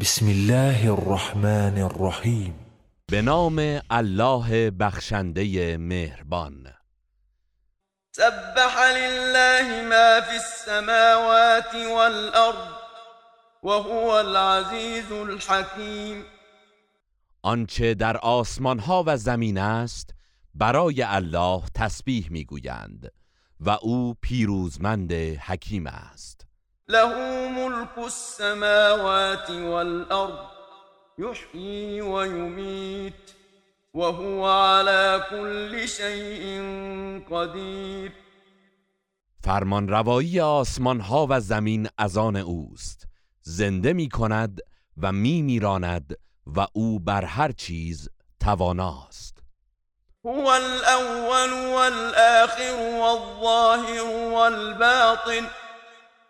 بسم الله الرحمن الرحیم. به نام الله بخشنده مهربان. سبح لله ما في السماوات والأرض وهو العزیز الحکیم. آنچه در آسمان ها و زمین است برای الله تسبیح می‌گویند و او پیروزمند حکیم است. له ملك السماوات والأرض يحيي ويميت وهو على كل شيء قدیر فرمان روایی آسمان ها و زمین از آن اوست. زنده می کند و می میراند و او بر هر چیز تواناست. هو الأول والآخر والظاهر والباطن.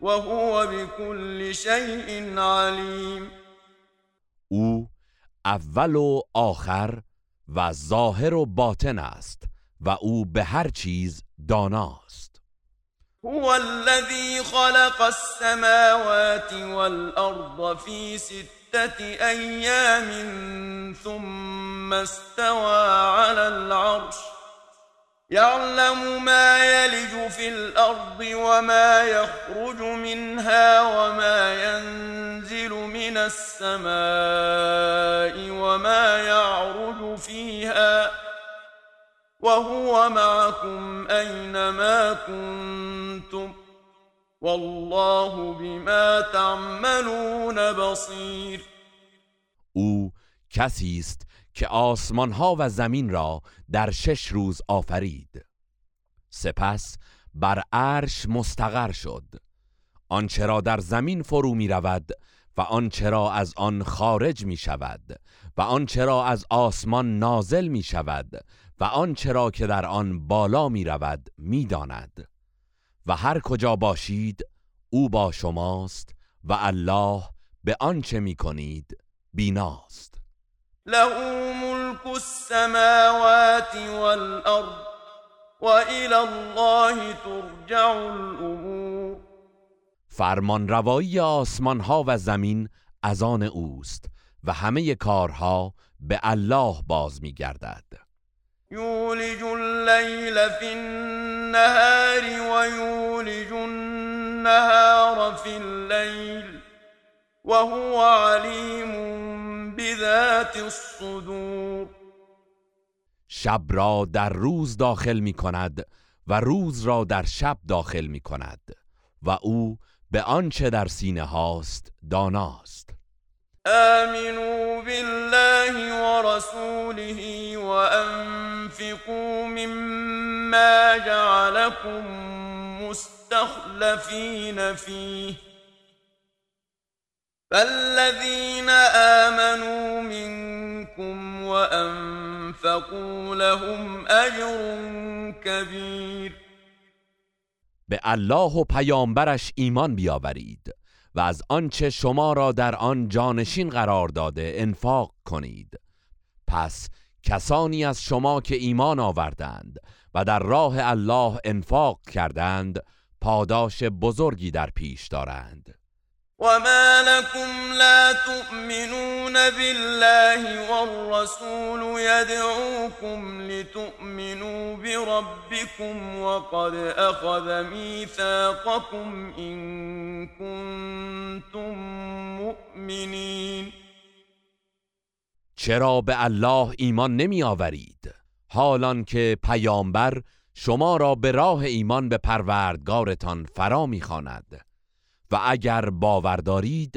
وهو بكل شيء علیم او اول و آخر و ظاهر و باطن است و او به هر چیز داناست. هو الذي خلق السماوات والأرض في ستة أيام ثم استوى على العرش. يعلم ما يلج في الأرض وما يخرج منها وما ينزل من السماء وما يعرج فيها وهو معكم أينما كنتم والله بما تعملون بصير. أو کسی که آسمان ها و زمین را در شش روز آفرید. سپس بر عرش مستقر شد. آنچه را در زمین فرو می رود و آنچه را از آن خارج می شود و آنچه را از آسمان نازل می شود و آنچه را که در آن بالا می رود می داند و هر کجا باشید او با شماست و الله به آنچه می کنید بیناست. له ملك السماوات والأرض وإلى الله ترجع الأمور. فرمان روایی آسمان ها و زمین از آن اوست و همه کارها به الله باز می گردد يولج الليل في النهار ويولج النهار في الليل وهو عليم بذات الصدور. شب را در روز داخل می کند و روز را در شب داخل می کند و او به آنچه در سینه هاست داناست. آمنوا بالله ورسوله وأنفقوا مما جعلكم مستخلفين فيه. فالذين آمنوا منكم وأنفقوا لهم أجر كبير. به الله و پیامبرش ایمان بیاورید و از آنچه شما را در آن جانشین قرار داده انفاق کنید. پس کسانی از شما که ایمان آوردند و در راه الله انفاق کردند پاداش بزرگی در پیش دارند. وما لكم لا تؤمنون بالله والرسول يدعوكم لتؤمنوا بربكم وقد أخذ ميثاقكم إن كنتم مؤمنين. چرا به الله ایمان نمی آورید حالان که پیامبر شما را به راه ایمان به پروردگارتان فرا می‌خواند. و اگر باور دارید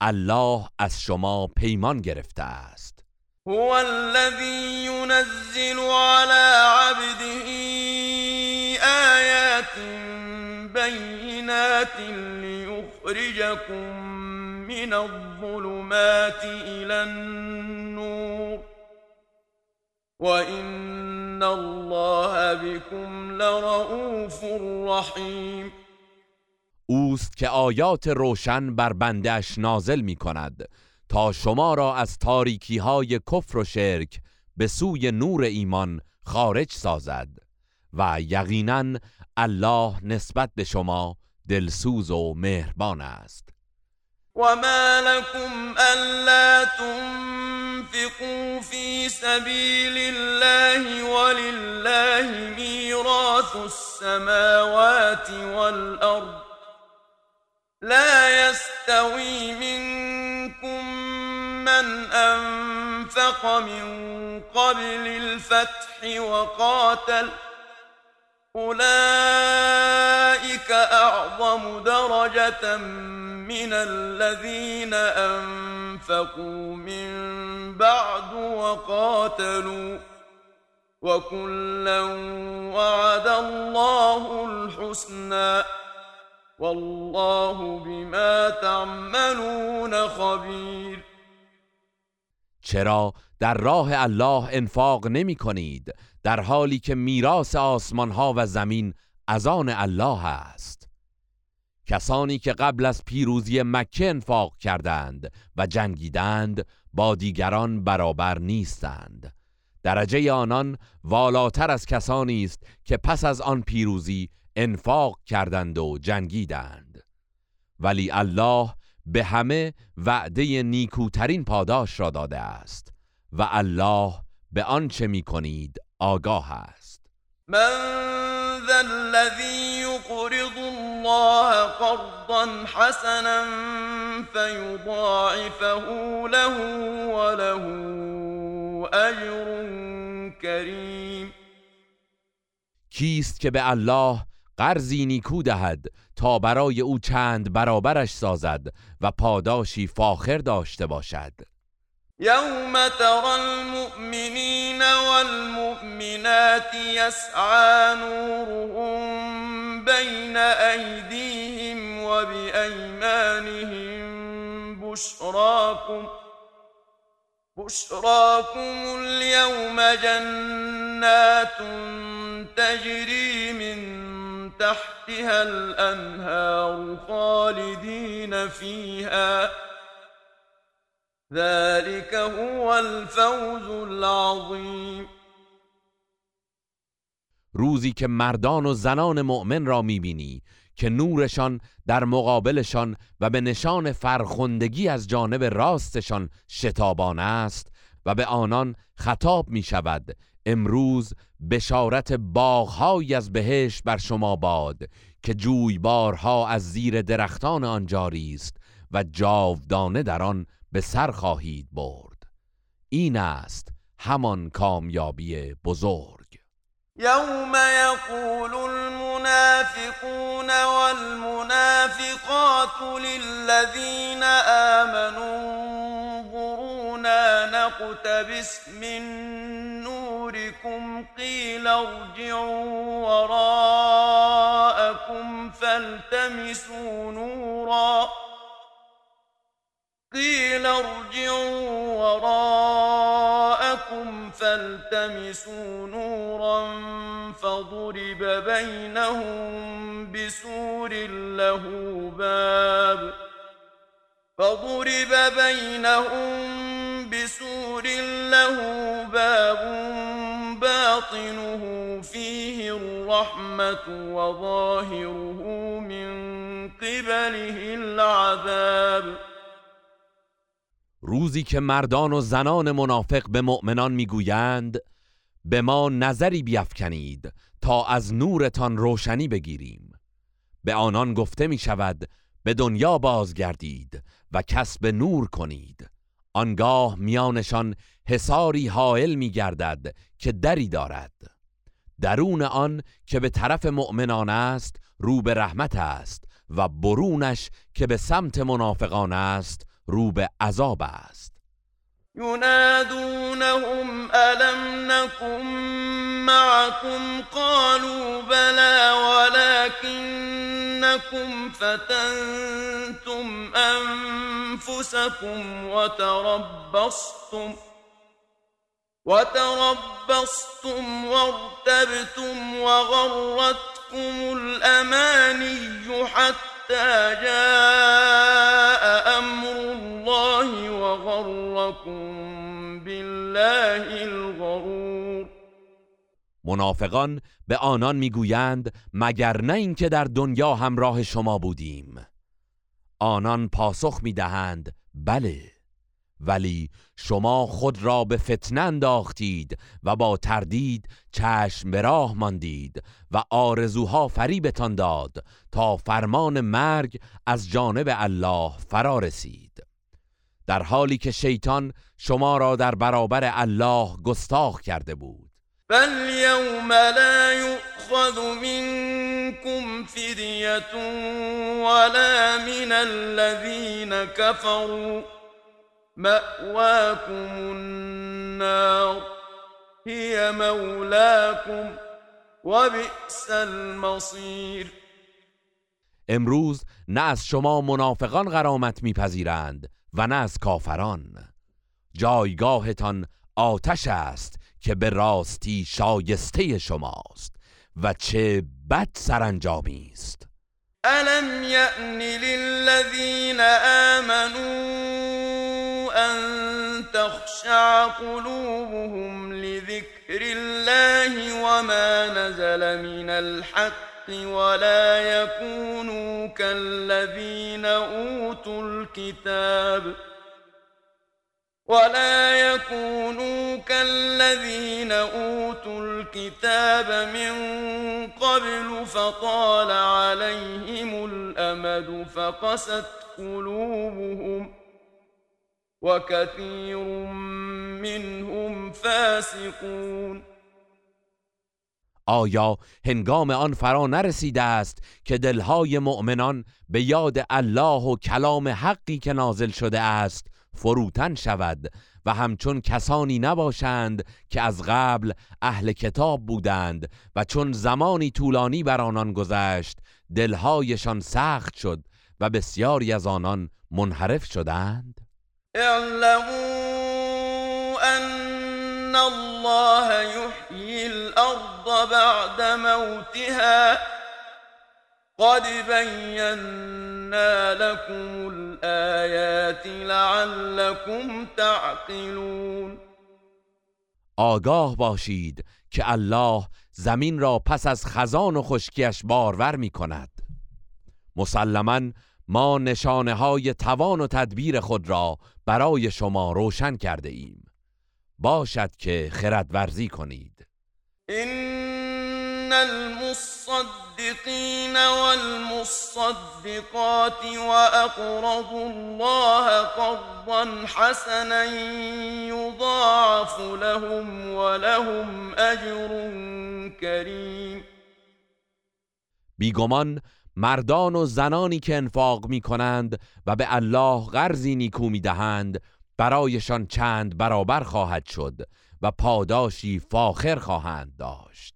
الله از شما پیمان گرفته است. هو الذي ينزل على عبده آيات بينات ليخرجكم من الظلمات إلى النور. وإن الله بكم لرؤوف رحيم اوست که آیات روشن بر بندش نازل می کند تا شما را از تاریکی های کفر و شرک به سوی نور ایمان خارج سازد و یقینا الله نسبت به شما دلسوز و مهربان است. وما لكم ألا تنفقوا في سبيل الله ولله ميراث السماوات والأرض لا يستوي منكم من أنفق من قبل الفتح وقاتل أولئك أعظم درجة من الذين أنفقوا من بعد وقاتلوا وكلا وعد الله الحسنى والله بما تعملون خبیر چرا در راه الله انفاق نمی کنید؟ در حالی که میراث آسمان ها و زمین از آن الله است. کسانی که قبل از پیروزی مکه انفاق کردند و جنگیدند با دیگران برابر نیستند. درجه آنان والاتر از کسانی است که پس از آن پیروزی انفاق کردند و جنگیدند. ولی الله به همه وعده نیکوترین پاداش را داده است و الله به آنچه می کنید آگاه است. من ذا الذي يقرض الله قرضا حسنا فيضاعفه له وله اجر کریم. کیست که به الله قرضی نیکو دهد تا برای او چند برابرش سازد و پاداشی فاخر داشته باشد. يوم ترى المؤمنين والمؤمنات يسعى نورهم بين أيديهم وبأيمانهم بشراكم بشراكم اليوم جنات تجري من تحتها الأنهار خالدين فيها. ذلك هو الفوز العظیم روزی که مردان و زنان مؤمن را می‌بینی که نورشان در مقابلشان و به نشان فرخندگی از جانب راستشان شتابان است و به آنان خطاب می شود امروز بشارت باغهایی از بهشت بر شما باد که جویبارها از زیر درختان آن جاری است و جاودانه در آن به سر خواهید برد. این است همان کامیابی بزرگ. یوم یقول المنافقون والمنافقات للذین آمنوا نقتبس من نوركم قیل ارجعوا وراءكم فالتمسوا نورا. قيل ارجعوا وراءكم فالتمسوا نورا فضرب بينهم بسور له باب. فضرب بينهم باطنه فيه الرحمة وظاهره من قبله العذاب. روزی که مردان و زنان منافق به مؤمنان می‌گویند به ما نظری بیافکنید تا از نورتان روشنی بگیریم. به آنان گفته می شود به دنیا بازگردید و کسب نور کنید. آنگاه میانشان حساری حائل می گردد که دری دارد. درون آن که به طرف مؤمنان است رو به رحمت است و برونش که به سمت منافقان است رو به عذاب است. ينادونهم ألم نكن معكم قالوا بلى ولكنكم فتنتم أنفسكم وتربصتم وتربصتم وارتبتم وغرتكم الأماني حتى جاء أمر الله وغركم بالله الغرور منافقان به آنان می‌گویند مگر نه اینکه در دنیا همراه شما بودیم. آنان پاسخ می‌دهند بله ولی شما خود را به فتنه انداختید و با تردید چشم به راه ماندید و آرزوها فریبتان داد تا فرمان مرگ از جانب الله فرا رسید. در حالی که شیطان شما را در برابر الله گستاخ کرده بود. فاليوم لا يؤخذ منكم فدية ولا من الذين كفروا. مأواكم النار هي مولاكم وبئس المصير. امروز نه از شما منافقان غرامت میپذیرند و نه از کافران. جایگاهتان آتش است که به راستی شایسته شماست و چه بد سرانجامی است. الم یأن للذین آمنوا ان تخشع قلوبهم لذكر الله وما نزل من الحق ولا يكونوا كالذين اوتوا الكتاب ولا يكونوا كالذين أوتوا الكتاب من قبل فطال عليهم الأمد فقست قلوبهم وكثير منهم فاسقون آیا هنگام آن فرا نرسیده است که دلهای مؤمنان به یاد الله و کلام حقی که نازل شده است فروتن شود و همچون کسانی نباشند که از قبل اهل کتاب بودند و چون زمانی طولانی بر آنان گذشت دلهایشان سخت شد و بسیاری از آنان منحرف شدند. اعلموا ان الله يحيي الارض بعد موتها قد بينا لكم الآيات لعلكم تعقلون آگاه باشید که الله زمین را پس از خزان و خشکیش بارور می کند مسلما ما نشانه های توان و تدبیر خود را برای شما روشن کرده ایم. باشد که خرد ورزی کنید إن المصدقين والمصدقات وأقرضوا الله قرضا حسنا يضاعف لهم ولهم أجر كريم. بیگمان مردان و زنانی که انفاق می کنند و به الله قرضی نیکو می دهند برایشان چند برابر خواهد شد و پاداشی فاخر خواهند داشت.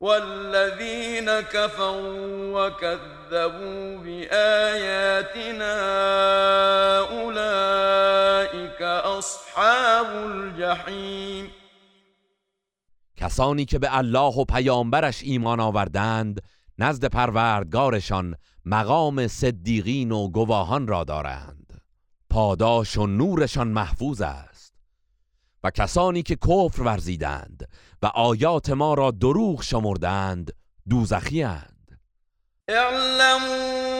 والذين كفروا وكذبوا بآياتنا أولئك أصحاب الجحیم کسانی که به الله و پیامبرش ایمان آوردند نزد پروردگارشان مقام صدیقین و گواهان را دارند. پاداش و نورشان محفوظ است. و کسانی که کفر ورزیدند و آیات ما را دروغ شمردند دوزخی اند. اعلموا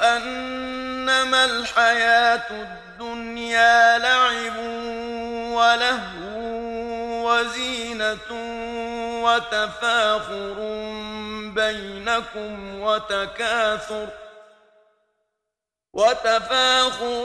انما الحياة الدنيا لعب ولهو وزينة وتفاخر بينكم وتكاثر وتفاخر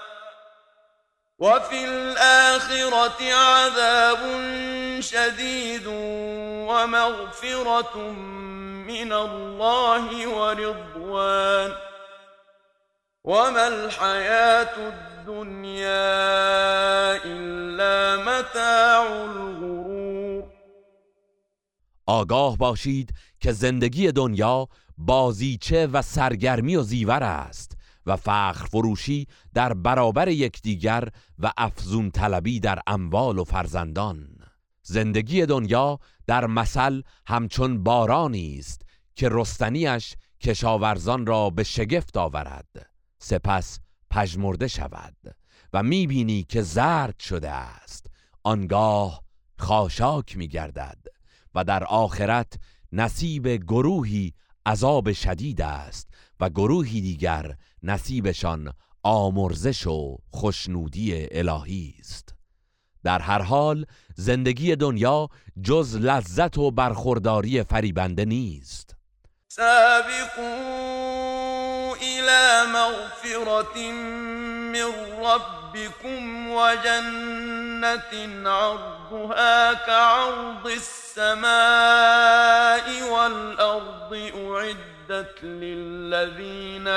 وفي الآخرة عذاب شديد ومغفرة من الله ورضوان. وما الحياة الدنيا إلا متاع الغرور. آگاه باشید که زندگی دنیا بازیچه و سرگرمی و زیور است. و فخر فروشی در برابر یکدیگر و افزون طلبی در اموال و فرزندان. زندگی دنیا در مثل همچون بارانی است که رستنیش کشاورزان را به شگفت آورد. سپس پژمرده شود و می‌بینی که زرد شده است. آنگاه خاشاک میگردد و در آخرت نصیب گروهی عذاب شدید است و گروهی دیگر نصیبشان آمرزش و خوشنودی الهی است. در هر حال زندگی دنیا جز لذت و برخورداری فریبنده نیست. سابقوا إلى مغفرة من ربكم وجنة عرضها كعرض السماء أعدت للذين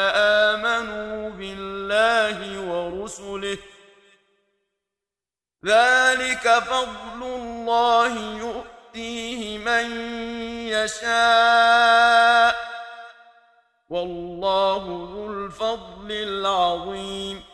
آمنوا بالله ورسله ذلك فضل الله يؤتيه من يشاء والله ذو الفضل العظیم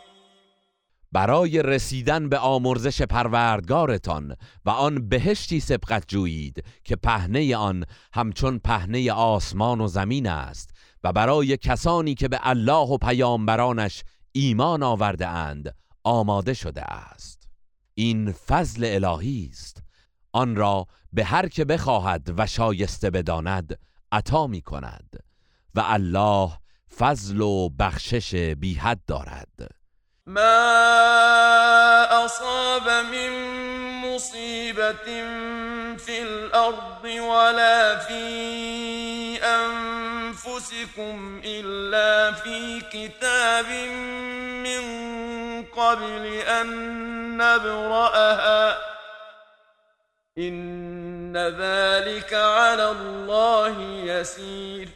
برای رسیدن به آمرزش پروردگارتان و آن بهشتی سبقت جویید که پهنه آن همچون پهنه آسمان و زمین است و برای کسانی که به الله و پیامبرانش ایمان آورده اند آماده شده است. این فضل الهی است. آن را به هر که بخواهد و شایسته بداند عطا می کند و الله فضل و بخشش بی حد دارد. ما اصاب من مصیبت فی الأرض ولا فی انفسكم الا فی كتاب من قبل ان نبرأها ان ذلك على الله يسير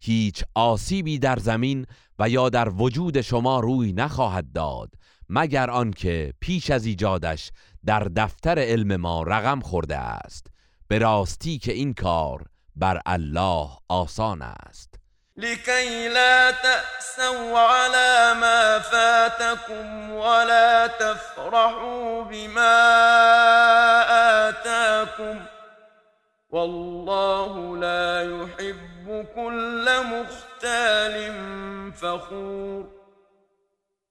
هیچ آسیبی در زمین و یا در وجود شما روی نخواهد داد مگر آنکه پیش از ایجادش در دفتر علم ما رقم خورده است. به راستی که این کار بر الله آسان است. لكي لا تأسوا على ما فاتكم ولا تفرحوا بما آتاكم والله لا يحب كل مختال فخور.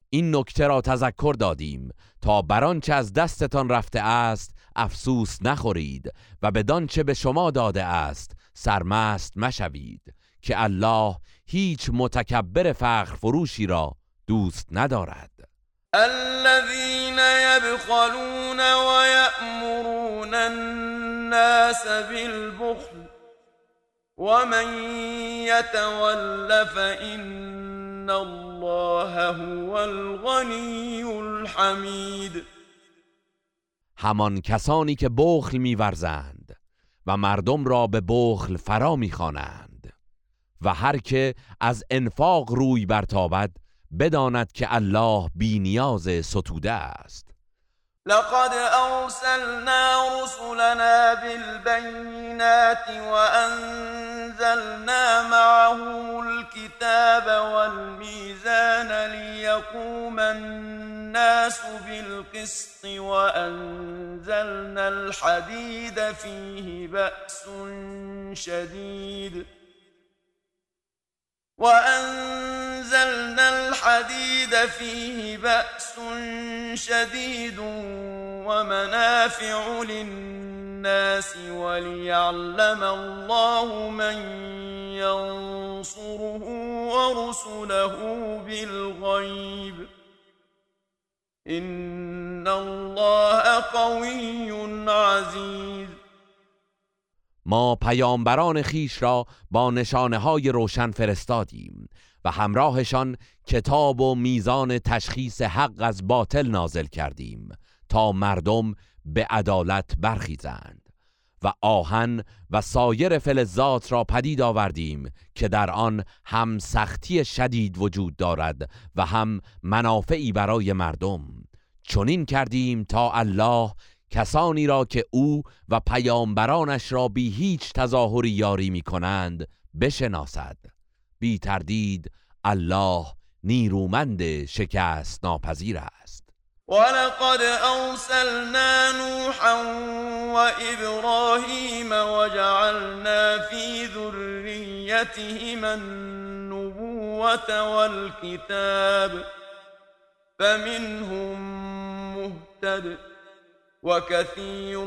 این نکته را تذکر دادیم تا بر چه از دستتان رفته است افسوس نخورید و بدان چه به شما داده است سرمست مشوید که الله هیچ متکبر فخر فروشی را دوست ندارد. الذين يبخلون ويأمرون الناس بالبخل ومن يتول فإن الله هو الغني الحمید همان کسانی که بخل میورزند و مردم را به بخل فرا می‌خوانند. و هر که از انفاق روی برتابد بداند که الله بینیاز ستوده است. لقد أرسلنا رسلنا بالبينات وأنزلنا معهم الكتاب والميزان ليقوم الناس بالقسط وأنزلنا الحديد فيه بأس شديد وأنزلنا الحديد فيه بأس شديد ومنافع للناس وليعلم الله من ينصره ورسله بالغيب. إن الله قوي عزيز. ما پیامبران خیش را با نشانه های روشن فرستادیم و همراهشان کتاب و میزان تشخیص حق از باطل نازل کردیم تا مردم به عدالت برخیزند و آهن و سایر فلزات را پدید آوردیم که در آن هم سختی شدید وجود دارد و هم منافعی برای مردم. چنین کردیم تا الله کسانی را که او و پیامبرانش را بی هیچ تظاهری یاری می کنند بشناسد. بی تردید الله نیرومند شکست ناپذیر است. ولقد أرسلنا نوحا وإبراهيم وجعلنا في ذريتهما النبوة والكتاب فمنهم مهتد. وكثير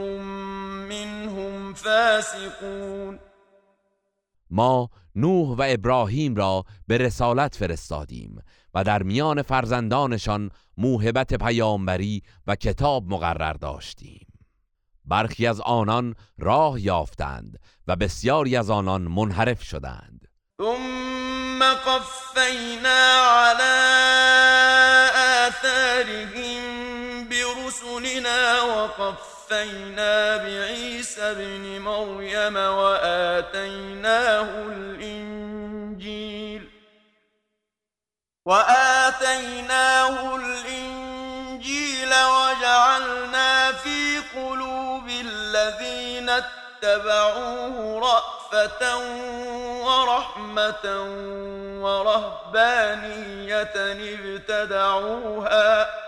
منهم فاسقون ما نوح و ابراهیم را به رسالت فرستادیم و در میان فرزندانشان موهبت پیامبری و کتاب مقرر داشتیم. برخی از آنان راه یافتند و بسیاری از آنان منحرف شدند. ثم قفینا على آثارهم برسلنا وقفینا بعیسی ابن مریم وآتیناه الانجیل وآتيناه الإنجيل وجعلنا في قلوب الذين اتبعوه رأفة ورحمة ورهبانية ابتدعوها.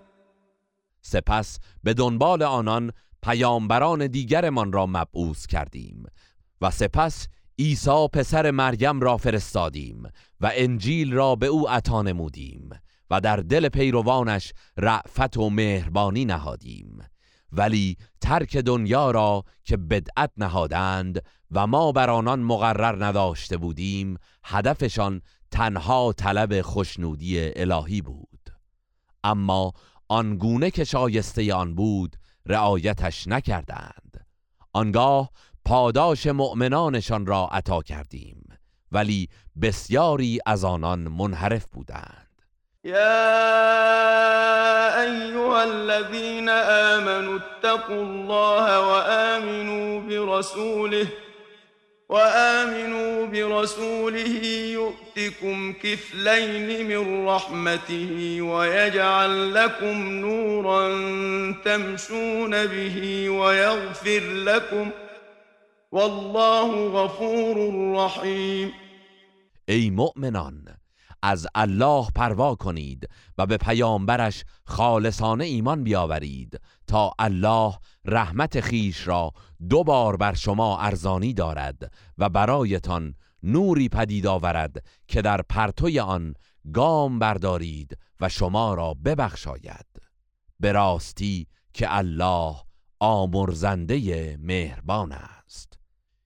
سپس به دنبال آنان پیامبران دیگرمان را مبعوث کردیم و سپس عیسی پسر مریم را فرستادیم و انجیل را به او عطا نمودیم و در دل پیروانش رعفت و مهربانی نهادیم. ولی ترک دنیا را که بدعت نهادند و ما بر آنان مقرر نداشته بودیم هدفشان تنها طلب خوشنودی الهی بود. اما آنگونه که شایسته آن بود رعایتش نکردند. آنگاه پاداش مؤمنانشان را عطا کردیم ولی بسیاری از آنان منحرف بودند. يا أيها الذين آمنوا اتقوا الله وآمنوا برسوله وآمنوا برسوله يؤتكم كفلين من رحمته ويجعل لكم نورا تمشون به ويغفر لكم والله غفور رحيم. ای مؤمنان از الله پروا کنید و به پیامبرش خالصانه ایمان بیاورید تا الله رحمت خیش را دو بار بر شما ارزانی دارد و برایتان نوری پدید آورد که در پرتوی آن گام بردارید و شما را ببخشاید. به راستی که الله آمرزنده مهربان است.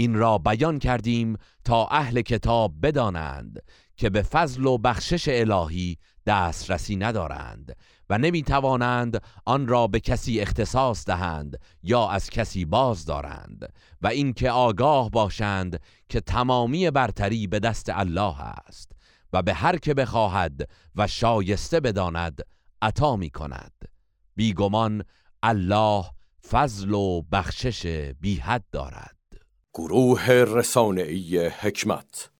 این را بیان کردیم تا اهل کتاب بدانند که به فضل و بخشش الهی دسترسی ندارند و نمی توانند آن را به کسی اختصاص دهند یا از کسی باز دارند و اینکه آگاه باشند که تمامی برتری به دست الله است و به هر که بخواهد و شایسته بداند عطا می کند بیگمان الله فضل و بخشش بی حد دارد. گروه رسانه‌ای حکمت